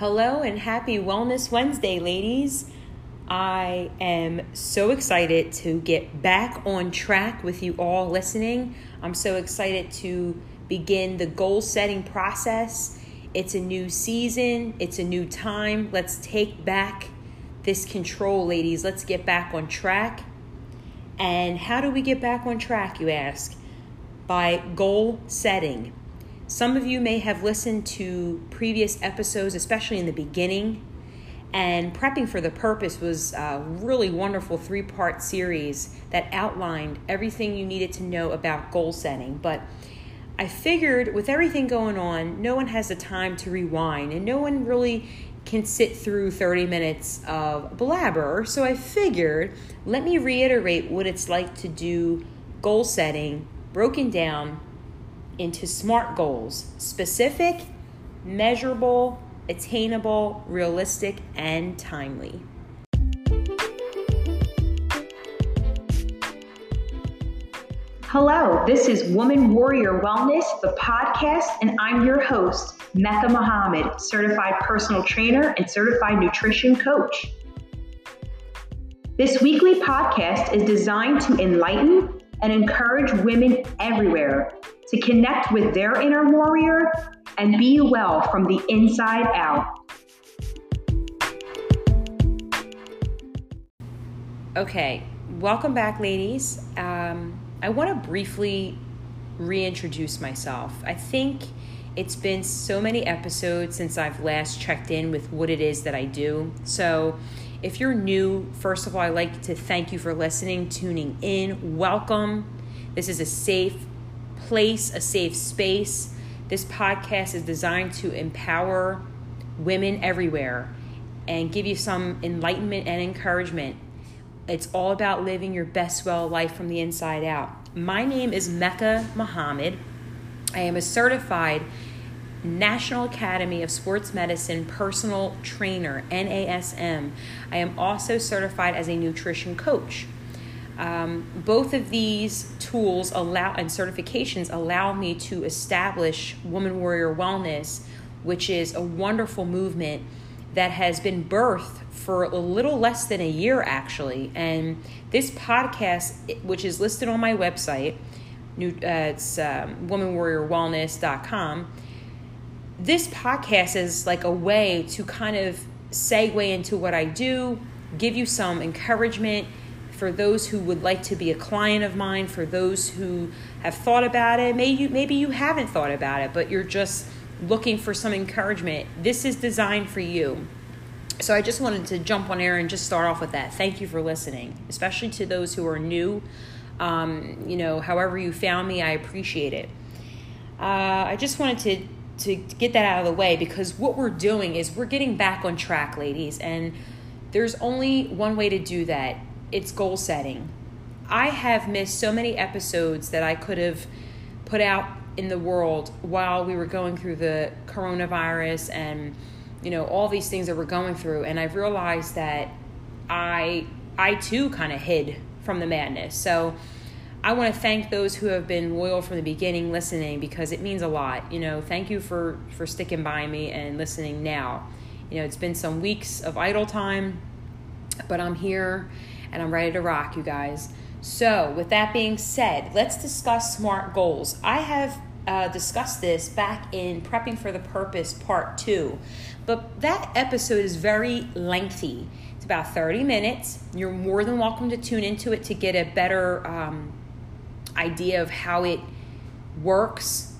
Hello and happy Wellness Wednesday, ladies. I am so excited to get back on track with you all listening. I'm so excited to begin the goal setting process. It's a new season, it's a new time. Let's take back this control, ladies. Let's get back on track. And how do we get back on track, you ask? By goal setting. Some of you may have listened to previous episodes, especially in the beginning. And Prepping for the Purpose was a really wonderful three part series that outlined everything you needed to know about goal setting. But I figured with everything going on, no one has the time to rewind, and no one really can sit through 30 minutes of blabber. So I figured, let me reiterate what it's like to do goal setting broken down into SMART goals specific, measurable, attainable, realistic, and timely. Hello, this is Woman Warrior Wellness, the podcast, and I'm your host, Mecca Muhammad, certified personal trainer and certified nutrition coach. This weekly podcast is designed to enlighten and encourage women everywhere to connect with their inner warrior and be well from the inside out. Okay, welcome back, ladies. Um, I want to briefly reintroduce myself. I think it's been so many episodes since I've last checked in with what it is that I do. So, if you're new, first of all, I'd like to thank you for listening, tuning in. Welcome. This is a safe place, a safe space. This podcast is designed to empower women everywhere and give you some enlightenment and encouragement. It's all about living your best well life from the inside out. My name is Mecca Muhammad. I am a certified National Academy of Sports Medicine personal trainer, NASM. I am also certified as a nutrition coach. Um, both of these tools allow and certifications allow me to establish Woman Warrior Wellness, which is a wonderful movement that has been birthed for a little less than a year actually. And this podcast, which is listed on my website, new, uh, it's um, womanwarriorwellness.com. This podcast is like a way to kind of segue into what I do, give you some encouragement for those who would like to be a client of mine, for those who have thought about it, maybe you, maybe you haven't thought about it, but you're just looking for some encouragement. This is designed for you. So I just wanted to jump on air and just start off with that. Thank you for listening, especially to those who are new. Um, you know, however you found me, I appreciate it. Uh, I just wanted to to get that out of the way because what we're doing is we're getting back on track, ladies, and there's only one way to do that it's goal setting. I have missed so many episodes that I could have put out in the world while we were going through the coronavirus and you know all these things that we're going through and I've realized that I I too kind of hid from the madness. So I want to thank those who have been loyal from the beginning listening because it means a lot. You know, thank you for for sticking by me and listening now. You know, it's been some weeks of idle time, but I'm here and I'm ready to rock, you guys. So, with that being said, let's discuss SMART goals. I have uh, discussed this back in Prepping for the Purpose Part 2, but that episode is very lengthy. It's about 30 minutes. You're more than welcome to tune into it to get a better um, idea of how it works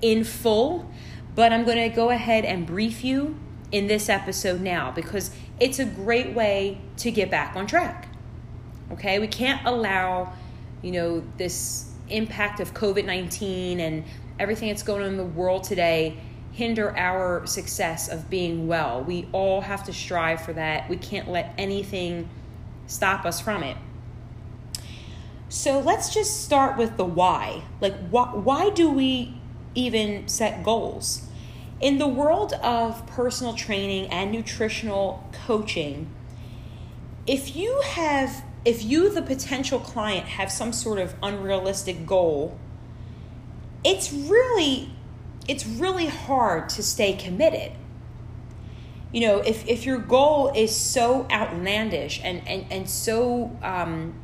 in full. But I'm going to go ahead and brief you in this episode now because it's a great way to get back on track. Okay, we can't allow, you know, this impact of COVID 19 and everything that's going on in the world today hinder our success of being well. We all have to strive for that. We can't let anything stop us from it. So let's just start with the why. Like, why, why do we even set goals? In the world of personal training and nutritional coaching, if you have if you, the potential client, have some sort of unrealistic goal, it's really it's really hard to stay committed. you know, if, if your goal is so outlandish and, and, and so, um,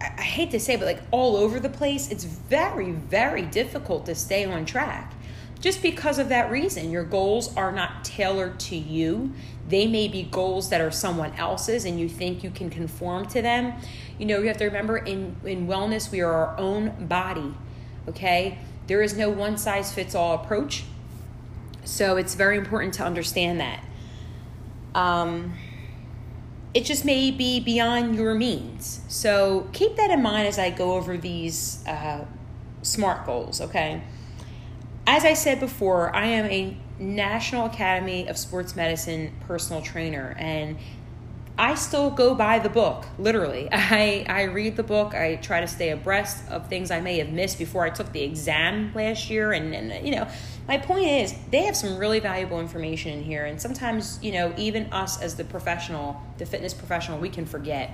I, I hate to say, but like all over the place, it's very, very difficult to stay on track. Just because of that reason, your goals are not tailored to you. They may be goals that are someone else's and you think you can conform to them. You know, you have to remember in, in wellness, we are our own body, okay? There is no one size fits all approach. So it's very important to understand that. Um, it just may be beyond your means. So keep that in mind as I go over these uh, SMART goals, okay? As I said before, I am a National Academy of Sports Medicine personal trainer, and I still go by the book, literally. I, I read the book. I try to stay abreast of things I may have missed before I took the exam last year. And, and, you know, my point is, they have some really valuable information in here. And sometimes, you know, even us as the professional, the fitness professional, we can forget.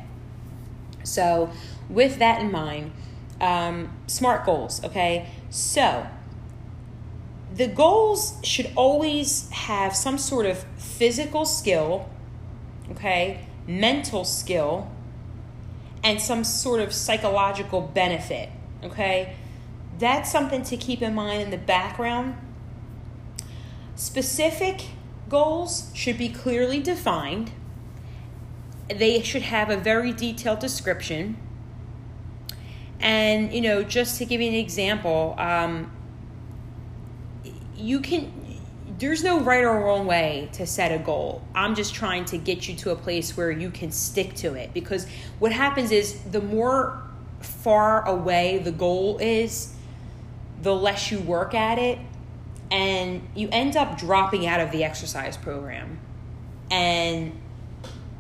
So, with that in mind, um, SMART goals, okay? So, the goals should always have some sort of physical skill, okay? mental skill, and some sort of psychological benefit. Okay? That's something to keep in mind in the background. Specific goals should be clearly defined, they should have a very detailed description. And, you know, just to give you an example, um, you can there's no right or wrong way to set a goal. I'm just trying to get you to a place where you can stick to it because what happens is the more far away the goal is, the less you work at it and you end up dropping out of the exercise program. And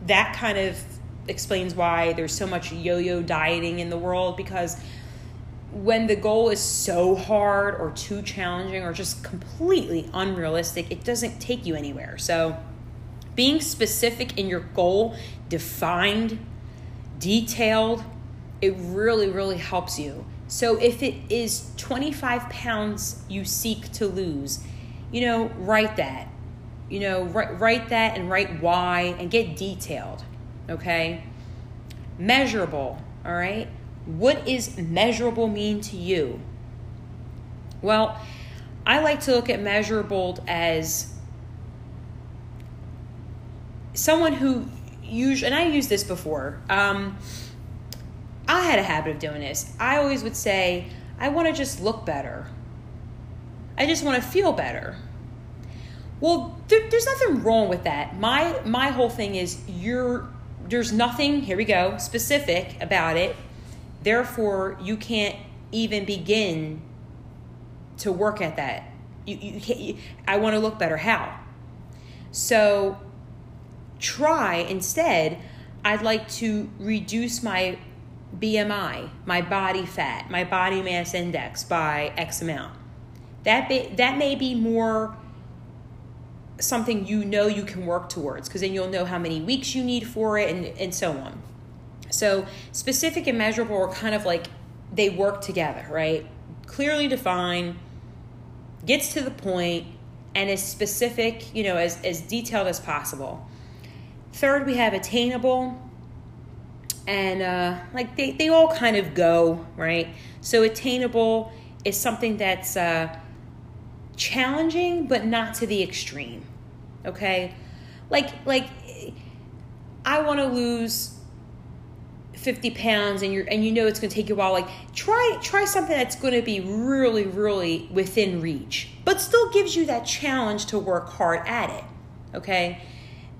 that kind of explains why there's so much yo-yo dieting in the world because when the goal is so hard or too challenging or just completely unrealistic, it doesn't take you anywhere. So, being specific in your goal, defined, detailed, it really, really helps you. So, if it is 25 pounds you seek to lose, you know, write that. You know, write, write that and write why and get detailed. Okay? Measurable. All right? What is measurable mean to you? Well, I like to look at measurable as someone who usually, and I used this before. Um, I had a habit of doing this. I always would say, I want to just look better. I just want to feel better. Well, there, there's nothing wrong with that. My my whole thing is you're there's nothing here we go specific about it Therefore, you can't even begin to work at that. You, you can't, you, I want to look better. How? So try instead, I'd like to reduce my BMI, my body fat, my body mass index by X amount. That, be, that may be more something you know you can work towards because then you'll know how many weeks you need for it and, and so on. So, specific and measurable are kind of like they work together, right? Clearly defined, gets to the point, and is specific, you know, as, as detailed as possible. Third, we have attainable, and uh, like they, they all kind of go, right? So, attainable is something that's uh, challenging, but not to the extreme, okay? Like, like, I want to lose 50 pounds and you're and you know it's going to take you a while like try try something that's going to be really really within reach but still gives you that challenge to work hard at it okay?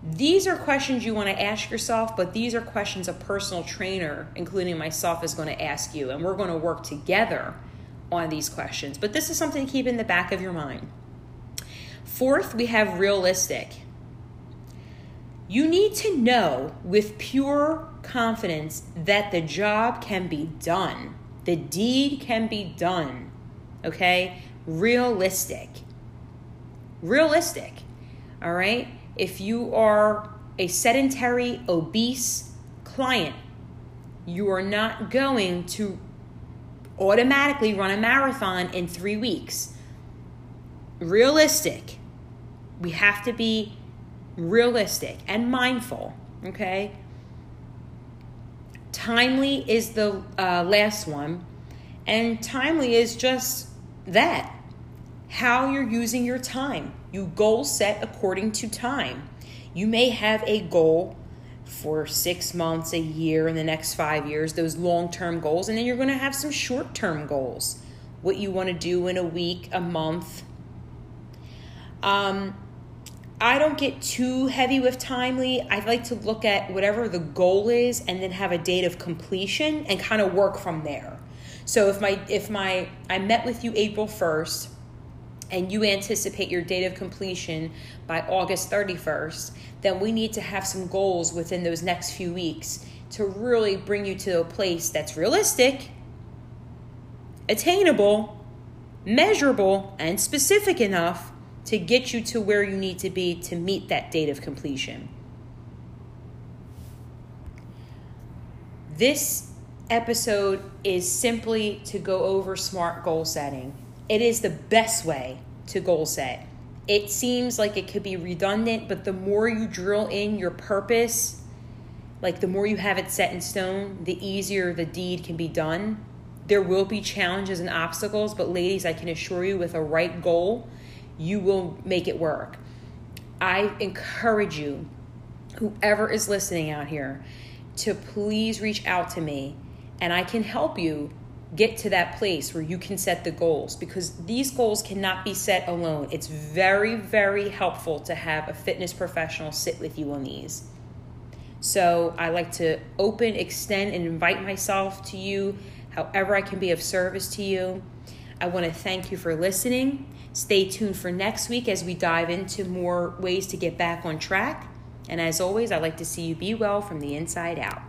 These are questions you want to ask yourself but these are questions a personal trainer including myself is going to ask you and we're going to work together on these questions. But this is something to keep in the back of your mind. Fourth we have realistic you need to know with pure confidence that the job can be done, the deed can be done. Okay? Realistic. Realistic. All right? If you are a sedentary, obese client, you are not going to automatically run a marathon in three weeks. Realistic. We have to be realistic and mindful, okay? Timely is the uh, last one, and timely is just that how you're using your time. You goal set according to time. You may have a goal for six months, a year, in the next five years, those long term goals, and then you're going to have some short term goals. What you want to do in a week, a month. Um, I don't get too heavy with timely. I like to look at whatever the goal is and then have a date of completion and kind of work from there. So if my if my I met with you April 1st and you anticipate your date of completion by August 31st, then we need to have some goals within those next few weeks to really bring you to a place that's realistic, attainable, measurable, and specific enough to get you to where you need to be to meet that date of completion. This episode is simply to go over smart goal setting. It is the best way to goal set. It seems like it could be redundant, but the more you drill in your purpose, like the more you have it set in stone, the easier the deed can be done. There will be challenges and obstacles, but ladies, I can assure you with a right goal, you will make it work. I encourage you, whoever is listening out here, to please reach out to me and I can help you get to that place where you can set the goals because these goals cannot be set alone. It's very, very helpful to have a fitness professional sit with you on these. So I like to open, extend, and invite myself to you however I can be of service to you. I want to thank you for listening. Stay tuned for next week as we dive into more ways to get back on track. And as always, I'd like to see you be well from the inside out.